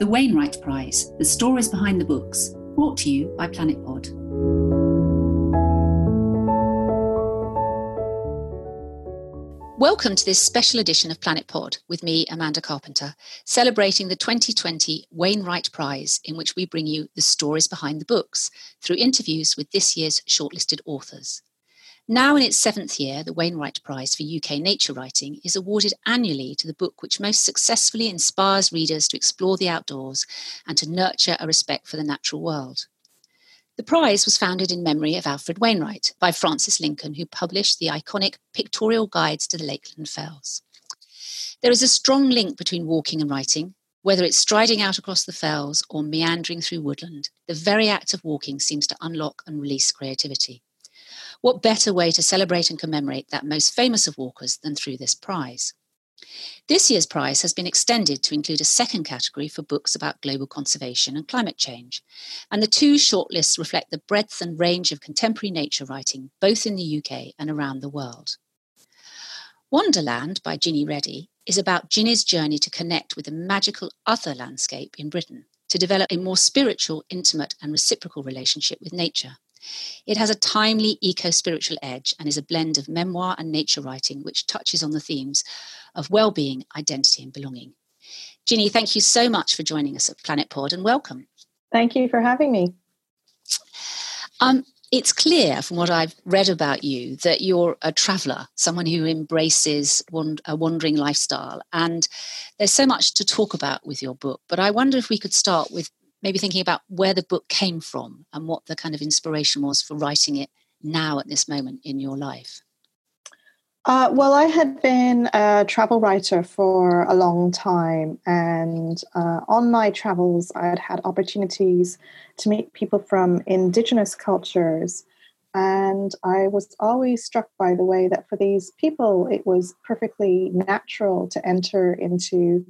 The Wainwright Prize, the stories behind the books, brought to you by Planet Pod. Welcome to this special edition of Planet Pod with me, Amanda Carpenter, celebrating the 2020 Wainwright Prize, in which we bring you the stories behind the books through interviews with this year's shortlisted authors. Now in its seventh year, the Wainwright Prize for UK nature writing is awarded annually to the book which most successfully inspires readers to explore the outdoors and to nurture a respect for the natural world. The prize was founded in memory of Alfred Wainwright by Frances Lincoln, who published the iconic Pictorial Guides to the Lakeland Fells. There is a strong link between walking and writing. Whether it's striding out across the fells or meandering through woodland, the very act of walking seems to unlock and release creativity. What better way to celebrate and commemorate that most famous of walkers than through this prize? This year's prize has been extended to include a second category for books about global conservation and climate change. And the two shortlists reflect the breadth and range of contemporary nature writing, both in the UK and around the world. Wanderland by Jini Reddy is about Jini's journey to connect with the magical other landscape in Britain, to develop a more spiritual, intimate, and reciprocal relationship with nature. It has a timely eco spiritual edge and is a blend of memoir and nature writing, which touches on the themes of well-being, identity, and belonging. Jini, thank you so much for joining us at Planet Pod and welcome. Thank you for having me. Um, it's clear from what I've read about you that you're a traveller, someone who embraces a wandering lifestyle. And there's so much to talk about with your book. But I wonder if we could start with maybe thinking about where the book came from and what the kind of inspiration was for writing it now at this moment in your life. Uh, well, I had been a travel writer for a long time, and uh, on my travels, I had had opportunities to meet people from indigenous cultures. And I was always struck by the way that for these people, it was perfectly natural to enter into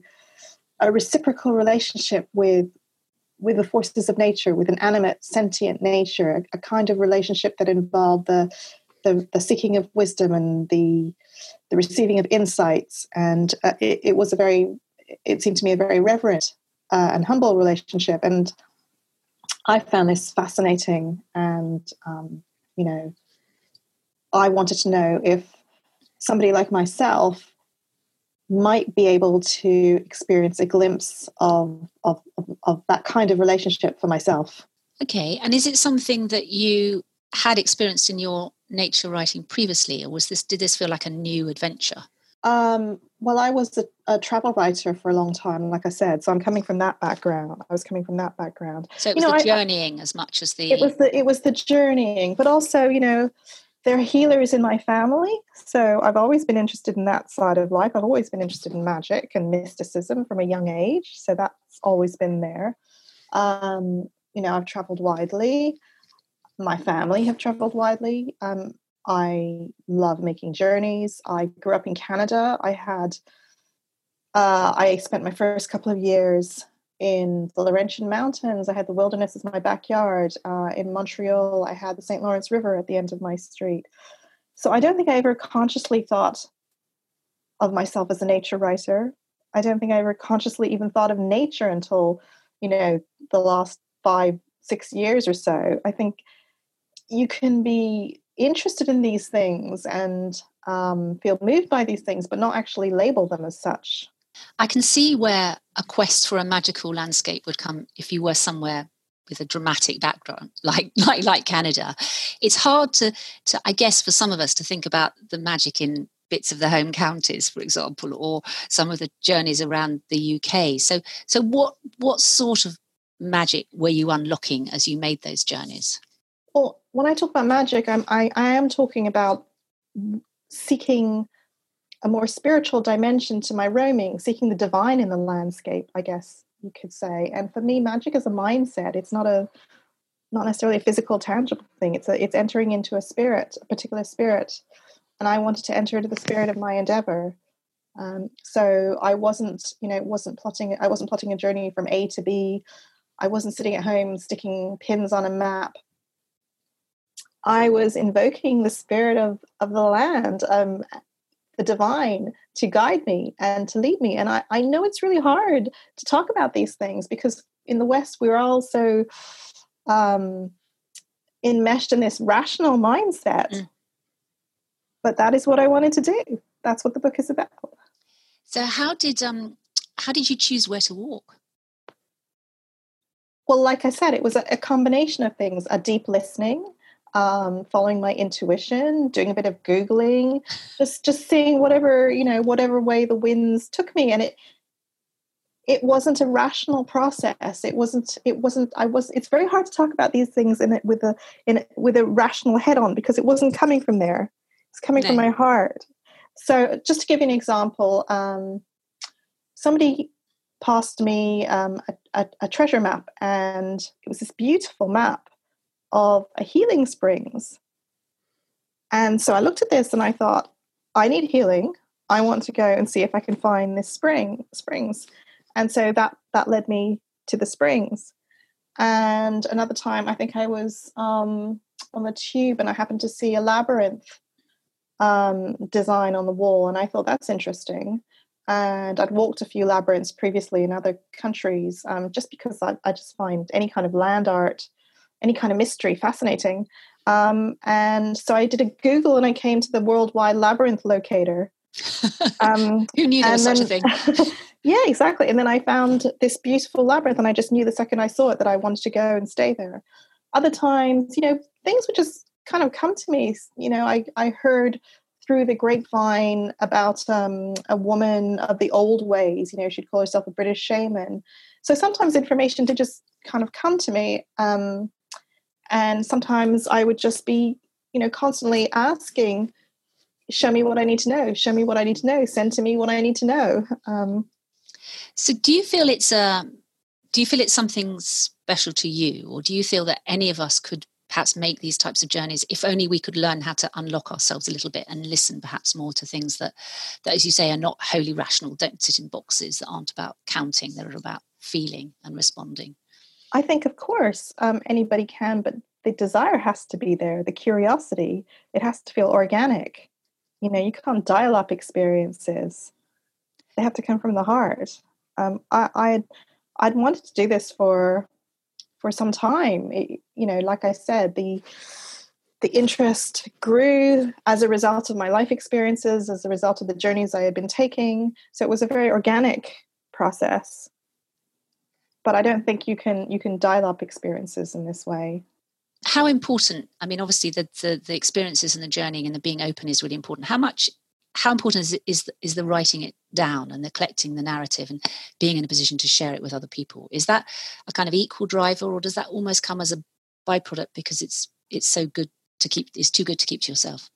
a reciprocal relationship with with the forces of nature, with an animate, sentient nature, a, kind of relationship that involved the the, the seeking of wisdom and the the receiving of insights, and uh, it, it, was a very it seemed to me a very reverent uh, and humble relationship, and I found this fascinating, and um, you know, I wanted to know if somebody like myself might be able to experience a glimpse of, of, of, that kind of relationship for myself. Okay, and is it something that you had experienced in your nature writing previously, or was this did this feel like a new adventure? Um, well, I was a, a, travel writer for a long time, like I said, so I'm coming from that background. I was coming from that background. So it was you know, the journeying I, as much as the it was the it was the journeying, but also you know there are healers in my family, so I've always been interested in that side of life. I've always been interested in magic and mysticism from a young age, so that's always been there. Um, you know, I've traveled widely my family have traveled widely. Um, I love making journeys. I grew up in Canada. I had, uh, I spent my first couple of years in the Laurentian Mountains. I had the wilderness as my backyard. Uh, in Montreal, I had the St. Lawrence River at the end of my street. So I don't think I ever consciously thought of myself as a nature writer. I don't think I ever consciously even thought of nature until, you know, the last five, six years or so. I think you can be interested in these things and um, feel moved by these things, but not actually label them as such. I can see where a quest for a magical landscape would come if you were somewhere with a dramatic background like like like Canada. It's hard to to I guess for some of us to think about the magic in bits of the home counties, for example, or some of the journeys around the UK. So so what what sort of magic were you unlocking as you made those journeys? Well, when I talk about magic, I'm, I, I am talking about seeking a more spiritual dimension to my roaming, seeking the divine in the landscape, I guess you could say. And for me, magic is a mindset. It's not a not necessarily a physical, tangible thing. It's a it's entering into a spirit, a particular spirit. And I wanted to enter into the spirit of my endeavor. Um, so I wasn't, you know, wasn't plotting. I wasn't plotting a journey from A to B. I wasn't sitting at home sticking pins on a map I was invoking the spirit of, of the land. Um, the divine to guide me and to lead me. And I, I know it's really hard to talk about these things because in the West, we're all so um, enmeshed in this rational mindset. Mm. But that is what I wanted to do. That's what the book is about. So how did um how did you choose where to walk? Well, like I said, it was a, a combination of things: a deep listening, um, following my intuition, doing a bit of googling, just just seeing whatever you know, whatever way the winds took me, and it it wasn't a rational process. It wasn't. It wasn't. I was. It's very hard to talk about these things in it with a in with a rational head on because it wasn't coming from there. It's coming no. from my heart. So, just to give you an example, um, somebody passed me um, a, a, a, treasure map, and it was this beautiful map of a healing springs. And so I looked at this and I thought, I need healing. I want to go and see if I can find this spring springs. And so that that led me to the springs. And another time, I think I was um, on the tube and I happened to see a labyrinth um, design on the wall, and I thought that's interesting. And I'd walked a few labyrinths previously in other countries, um, just because I, I, just find any kind of land art, any kind of mystery fascinating. Um, and so I did a Google, and I came to the Worldwide Labyrinth Locator. Um, Who knew there was then, such a thing? yeah, exactly. And then I found this beautiful labyrinth, and I just knew the second I saw it that I wanted to go and stay there. Other times, you know, things would just kind of come to me. You know, I, I heard through the grapevine about um, a woman of the old ways. You know, she'd call herself a British shaman. So sometimes information did just kind of come to me. Um, and sometimes I would just be, you know, constantly asking, show me what I need to know, show me what I need to know, send to me what I need to know. Um, so do you feel it's a, do you feel it's something special to you? Or do you feel that any of us could perhaps make these types of journeys if only we could learn how to unlock ourselves a little bit and listen perhaps more to things that that as you say are not wholly rational don't sit in boxes that aren't about counting that are about feeling and responding i think of course um, anybody can but the desire has to be there the curiosity it has to feel organic you know you can't dial up experiences they have to come from the heart um, I, I'd, I'd wanted to do this for for some time. It, you know, like I said, the the interest grew as a result of my life experiences, as a result of the journeys I had been taking. So it was a very organic process. But I don't think you can you can dial up experiences in this way. How important? I mean, obviously, the, the the experiences and the journey and the being open is really important. How much how important is, is is the writing it down and the collecting the narrative and being in a position to share it with other people is that a kind of equal driver or does that almost come as a byproduct because it's it's so good to keep it's too good to keep to yourself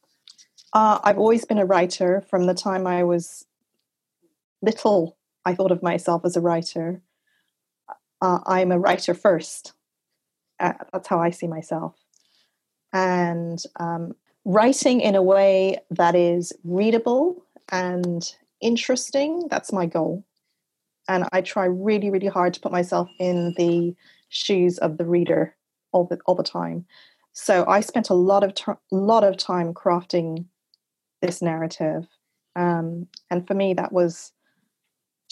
uh, i've always been a writer from the time i was little i thought of myself as a writer uh, i'm a writer first. Uh, that's how i see myself. And um, writing in a way that is readable and interesting that's my goal. And i try really really hard to put myself in the shoes of the reader all the all the time. So i spent a lot of a lot of time crafting this narrative. Um, and for me that was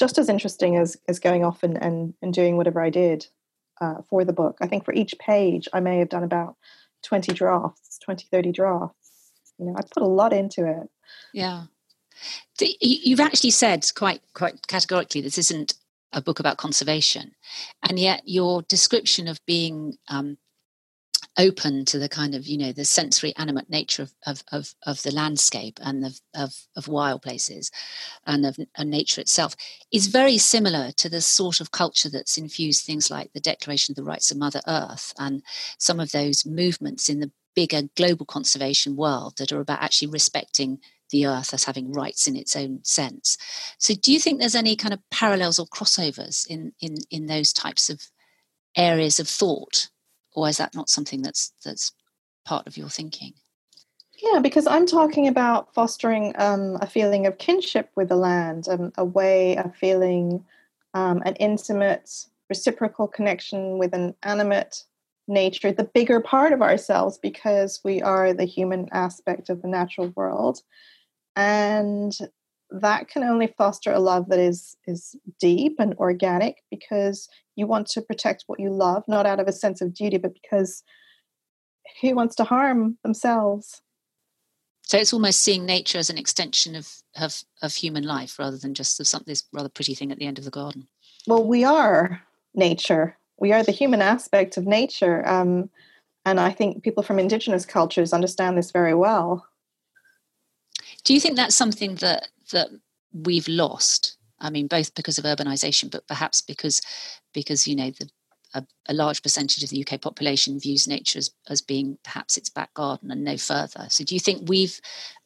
just as interesting as as going off and and, and doing whatever i did uh, for the book i think for each page i may have done about 20 drafts 20 30 drafts you know, I put a lot into it. Yeah. You've actually said quite quite categorically this isn't a book about conservation, and yet your description of being um, open to the kind of you know the sensory animate nature of of, of, of the landscape and of, of, of wild places and of, of nature itself is very similar to the sort of culture that's infused things like the Declaration of the Rights of Mother Earth and some of those movements in the bigger global conservation world that are about actually respecting the earth as having rights in its own sense. So do you think there's any kind of parallels or crossovers in in, in those types of areas of thought? Or is that not something that's that's part of your thinking? Yeah, because I'm talking about fostering um, a feeling of kinship with the land, um, a way of feeling um, an intimate, reciprocal connection with an animate nature, the bigger part of ourselves, because we are the human aspect of the natural world. and that can only foster a love that is is deep and organic because you want to protect what you love not out of a sense of duty but because who wants to harm themselves? So it's almost seeing nature as an extension of of, of human life rather than just of something this rather pretty thing at the end of the garden. Well we are nature. We are the human aspect of nature um, and i think people from indigenous cultures understand this very well. Do you think that's something that that we've lost? I mean, both because of urbanization, but perhaps because because you know the a, a, large percentage of the UK population views nature as, as being perhaps its back garden and no further. So, do you think we've,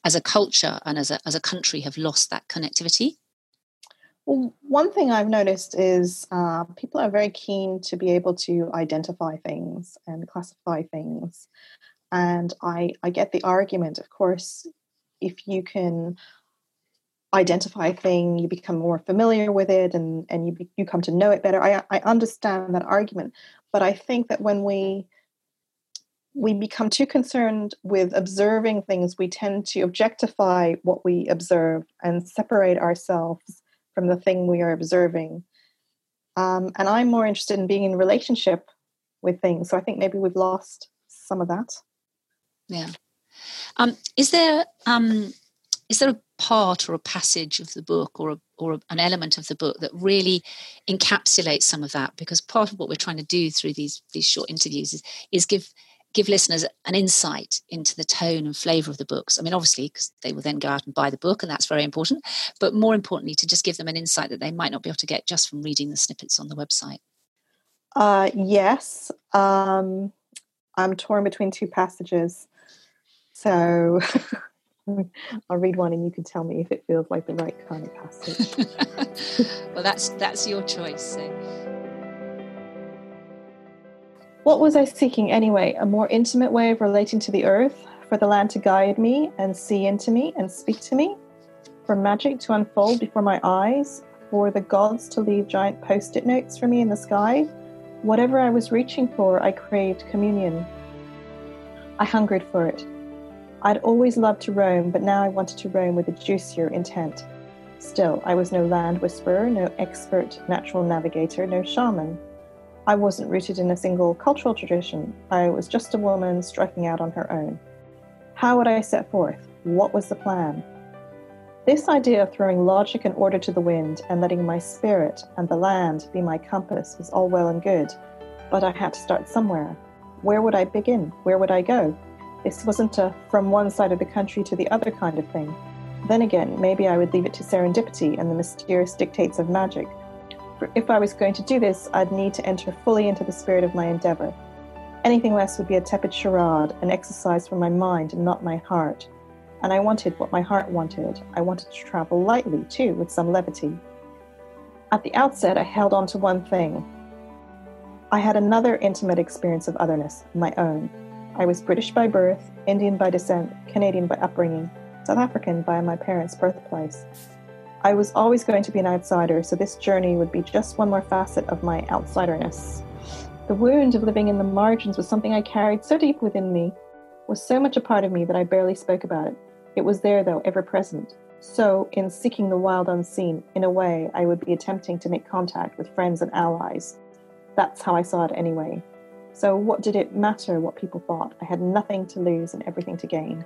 as a culture and as a, as a country, have lost that connectivity? Well, one thing I've noticed is uh, people are very keen to be able to identify things and classify things. And I, I get the argument, of course, if you can identify a thing, you become more familiar with it, and and you you come to know it better. I I understand that argument, but I think that when we we become too concerned with observing things, we tend to objectify what we observe and separate ourselves from the thing we are observing. Um, and I'm more interested in being in relationship with things. So I think maybe we've lost some of that. Yeah. Um, is there um, is there a part or a passage of the book or a, or an element of the book that really encapsulates some of that? Because part of what we're trying to do through these these short interviews is, is give give listeners an insight into the tone and flavor of the books. I mean, obviously, because they will then go out and buy the book, and that's very important. But more importantly, to just give them an insight that they might not be able to get just from reading the snippets on the website. Uh, yes, um, I'm torn between two passages. So I'll read one and you can tell me if it feels like the right kind of passage. well, that's that's your choice. So. What was I seeking anyway? A more intimate way of relating to the earth, for the land to guide me and see into me and speak to me, for magic to unfold before my eyes, for the gods to leave giant post it notes for me in the sky. Whatever I was reaching for, I craved communion. I hungered for it. I'd always loved to roam, but now I wanted to roam with a juicier intent. Still, I was no land whisperer, no expert natural navigator, no shaman. I wasn't rooted in a single cultural tradition. I was just a woman striking out on her own. How would I set forth? What was the plan? This idea of throwing logic and order to the wind and letting my spirit and the land be my compass was all well and good, but I had to start somewhere. Where would I begin? Where would I go? This wasn't a from one side of the country to the other kind of thing. Then again, maybe I would leave it to serendipity and the mysterious dictates of magic. For if I was going to do this, I'd need to enter fully into the spirit of my endeavor. Anything less would be a tepid charade, an exercise for my mind and not my heart. And I wanted what my heart wanted. I wanted to travel lightly, too, with some levity. At the outset, I held on to one thing. I had another intimate experience of otherness, my own, I was British by birth, Indian by descent, Canadian by upbringing, South African by my parents' birthplace. I was always going to be an outsider, so this journey would be just one more facet of my outsiderness. The wound of living in the margins was something I carried so deep within me, was so much a part of me that I barely spoke about it. It was there, though, ever present. So, in seeking the wild unseen, in a way, I would be attempting to make contact with friends and allies. That's how I saw it anyway. So, what did it matter what people thought? I had nothing to lose and everything to gain.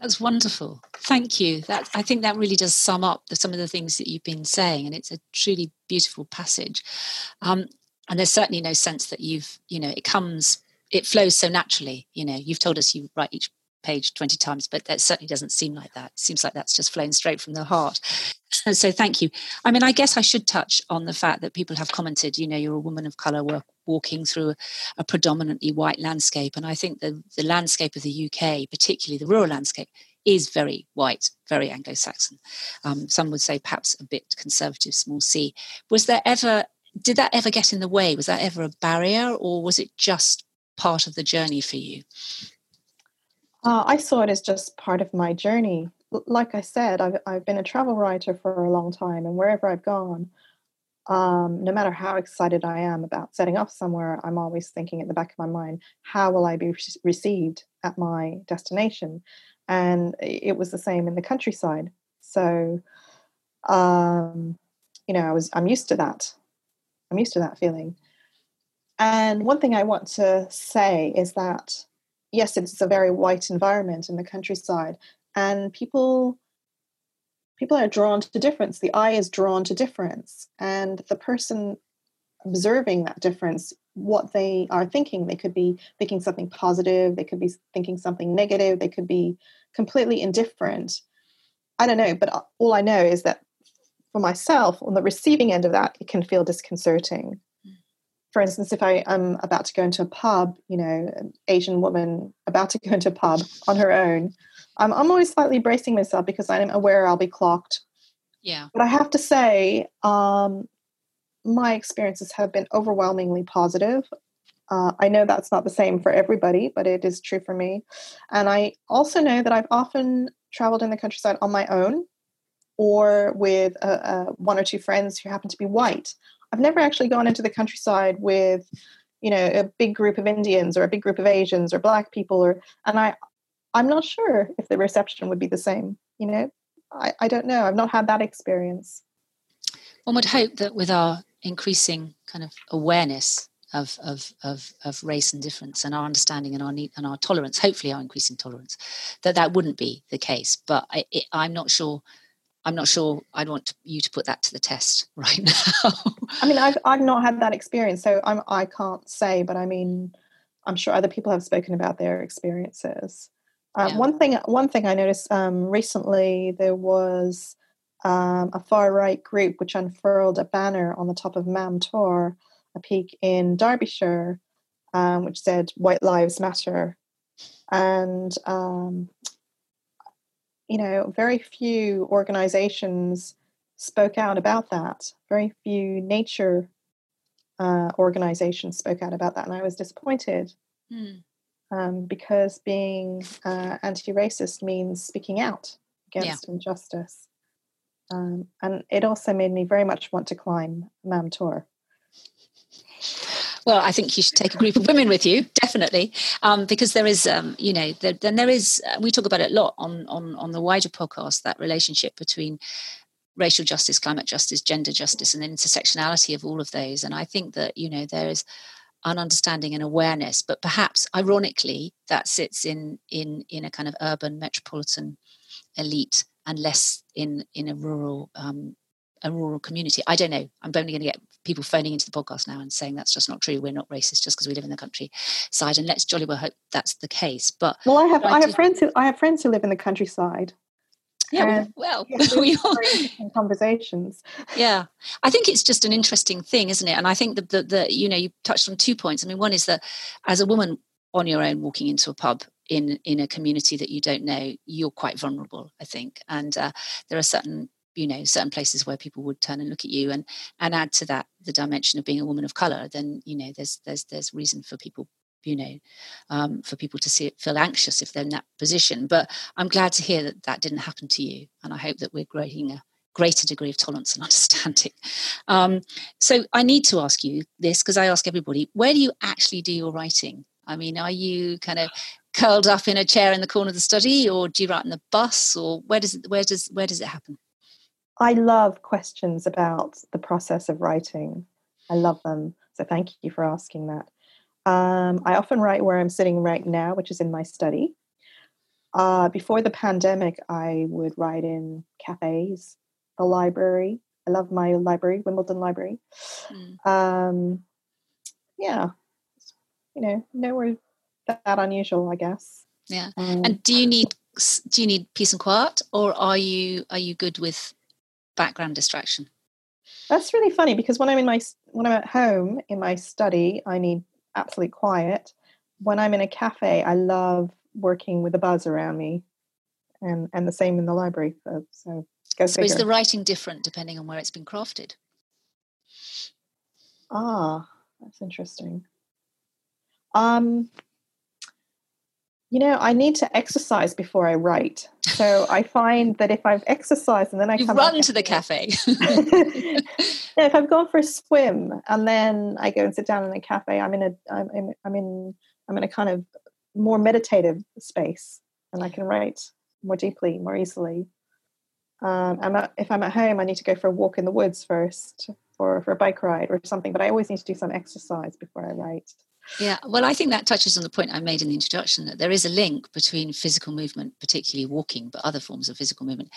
That's wonderful. Thank you. That I think that really does sum up the, some of the things that you've been saying, and it's a truly beautiful passage. Um, and there's certainly no sense that you've, you know, it comes, it flows so naturally. You know, you've told us you write each page 20 times, but that certainly doesn't seem like that. It seems like that's just flown straight from the heart. So thank you. I mean, I guess I should touch on the fact that people have commented, you know, you're a woman of colour work, walking through a, predominantly white landscape. And I think the, the landscape of the UK, particularly the rural landscape, is very white, very Anglo Saxon. Um, some would say perhaps a bit conservative, small c. Was there ever, did that ever get in the way? Was that ever a barrier or was it just part of the journey for you? Uh, I saw it as just part of my journey. Like I said, I've, I've been a travel writer for a long time, and wherever I've gone, um, no matter how excited I am about setting off somewhere, I'm always thinking at the back of my mind, how will I be re- received at my destination? And it was the same in the countryside. So, um, you know, I was I'm used to that. I'm used to that feeling. And one thing I want to say is that yes, it's a very white environment in the countryside, and people people are drawn to difference. The eye is drawn to difference, and the person observing that difference, what they are thinking, they could be thinking something positive, they could be thinking something negative, they could be completely indifferent. I don't know, but uh, all I know is that for myself, on the receiving end of that, it can feel disconcerting. For instance, if I am about to go into a pub, you know, an Asian woman about to go into a pub on her own, I'm, I'm always slightly bracing myself because I'm aware I'll be clocked. Yeah. But I have to say, um, my experiences have been overwhelmingly positive. Uh, I know that's not the same for everybody, but it is true for me. And I also know that I've often traveled in the countryside on my own or with uh, uh, one or two friends who happen to be white. I've never actually gone into the countryside with, you know, a big group of Indians or a big group of Asians or Black people, or and I, I'm not sure if the reception would be the same. You know, I, I don't know. I've not had that experience. One would hope that with our increasing kind of awareness of, of, of, of race and difference and our understanding and our need and our tolerance, hopefully our increasing tolerance, that that wouldn't be the case. But I, it, I'm not sure. I'm not sure I'd want you to put that to the test right now. I mean, I've I've not had that experience, so I'm I can't say. But I mean, I'm sure other people have spoken about their experiences. Uh, yeah. One thing, one thing I noticed um, recently, there was um, a far right group which unfurled a banner on the top of Mam Tor, a peak in Derbyshire, um, which said "White Lives Matter," and um, you know, very few organisations spoke out about that. Very few nature uh, organisations spoke out about that, and I was disappointed. Mm um, because being uh, anti-racist means speaking out against yeah. injustice. Um, and it also made me very much want to climb Mam Tor. Well, I think you should take a group of women with you, definitely, um, because there is, um, you know, there, then there is. Uh, we talk about it a lot on on on the wider podcast that relationship between racial justice, climate justice, gender justice, and the intersectionality of all of those. And I think that you know there is an understanding and awareness but perhaps ironically that sits in in in a kind of urban metropolitan elite and less in in a rural um, a rural community. I don't know. I'm only going to get people phoning into the podcast now and saying that's just not true. We're not racist just because we live in the countryside, and let's jolly well hope that's the case. But well, I have I, I have friends who I have friends who live in the countryside, yeah well we all conversations yeah i think it's just an interesting thing isn't it and i think that the, the you know you touched on two points i mean one is that as a woman on your own walking into a pub in in a community that you don't know you're quite vulnerable i think and uh, there are certain you know certain places where people would turn and look at you and and add to that the dimension of being a woman of color then you know there's there's there's reason for people you know, um, for people to see it, feel anxious if they're in that position. But I'm glad to hear that that didn't happen to you, and I hope that we're growing a greater degree of tolerance and understanding. Um, so I need to ask you this because I ask everybody: Where do you actually do your writing? I mean, are you kind of curled up in a chair in the corner of the study, or do you write in the bus, or where does it, where does where does it happen? I love questions about the process of writing. I love them. So thank you for asking that. Um, I often write where I'm sitting right now, which is in my study. Uh, before the pandemic, I would write in cafes, the library. I love my library, Wimbledon Library. Mm. Um, yeah, you know, nowhere that unusual, I guess. Yeah. Um, and do you need do you need peace and quiet, or are you are you good with background distraction? That's really funny because when I'm in my when I'm at home in my study, I need absolute quiet. When I'm in a cafe, I love working with a buzz around me, and and the same in the library. So, so go so is the writing different depending on where it's been crafted? Ah, that's interesting. Um, you know, I need to exercise before I write. So I find that if I've exercised and then I you come run to the cafe. yeah, if I've gone for a swim and then I go and sit down in a cafe, I'm in a I'm in I'm in I'm in a kind of more meditative space, and I can write more deeply, more easily. Um, I'm at, if I'm at home, I need to go for a walk in the woods first, or for a bike ride or something. But I always need to do some exercise before I write. Yeah, well, I think that touches on the point I made in the introduction that there is a link between physical movement, particularly walking, but other forms of physical movement,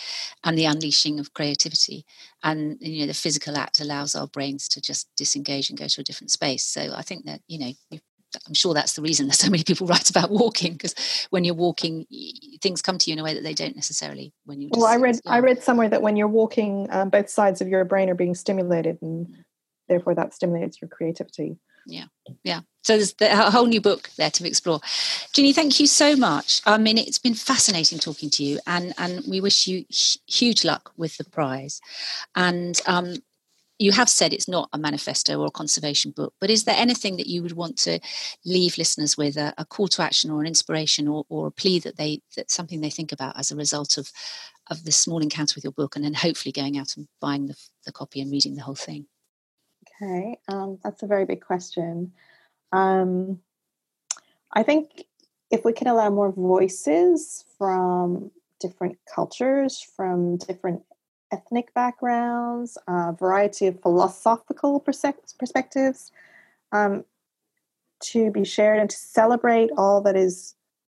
and the unleashing of creativity. And you know, the physical act allows our brains to just disengage and go to a different space. So I think that you know, I'm sure that's the reason that so many people write about walking because when you're walking, things come to you in a way that they don't necessarily when you. Well, I read I read somewhere that when you're walking, um, both sides of your brain are being stimulated, and mm. therefore that stimulates your creativity. Yeah, yeah. So there's a whole new book there to explore. Jini, thank you so much. I mean, it's been fascinating talking to you, and and we wish you huge luck with the prize. And um, you have said it's not a manifesto or a conservation book, but is there anything that you would want to leave listeners with a, a call to action or an inspiration or, or, a plea that they that something they think about as a result of of this small encounter with your book, and then hopefully going out and buying the, the copy and reading the whole thing? Okay, um, that's a very big question. Um, I think if we can allow more voices from different cultures, from different ethnic backgrounds, a variety of philosophical perspectives um, to be shared and to celebrate all that is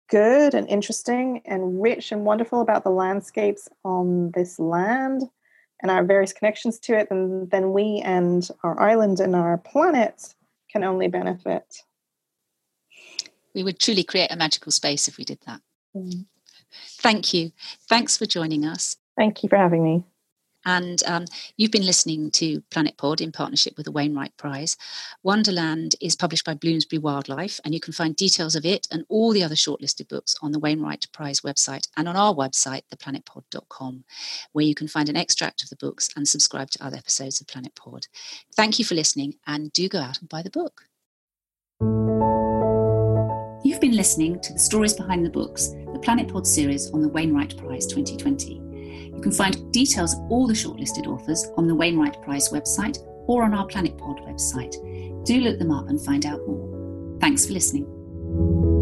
good and interesting and rich and wonderful about the landscapes on this land and our various connections to it, then, then we and our island and our planet can only benefit. We would truly create a magical space if we did that. Mm. Thank you. Thanks for joining us. Thank you for having me. And um, you've been listening to Planet Pod in partnership with the Wainwright Prize. Wanderland is published by Bloomsbury Wildlife, and you can find details of it and all the other shortlisted books on the Wainwright Prize website and on our website, theplanetpod.com, where you can find an extract of the books and subscribe to other episodes of Planet Pod. Thank you for listening, and do go out and buy the book. You've been listening to the stories behind the books, the Planet Pod series on the Wainwright Prize 2020. You can find details of all the shortlisted authors on the Wainwright Prize website or on our Planet Pod website. Do look them up and find out more. Thanks for listening.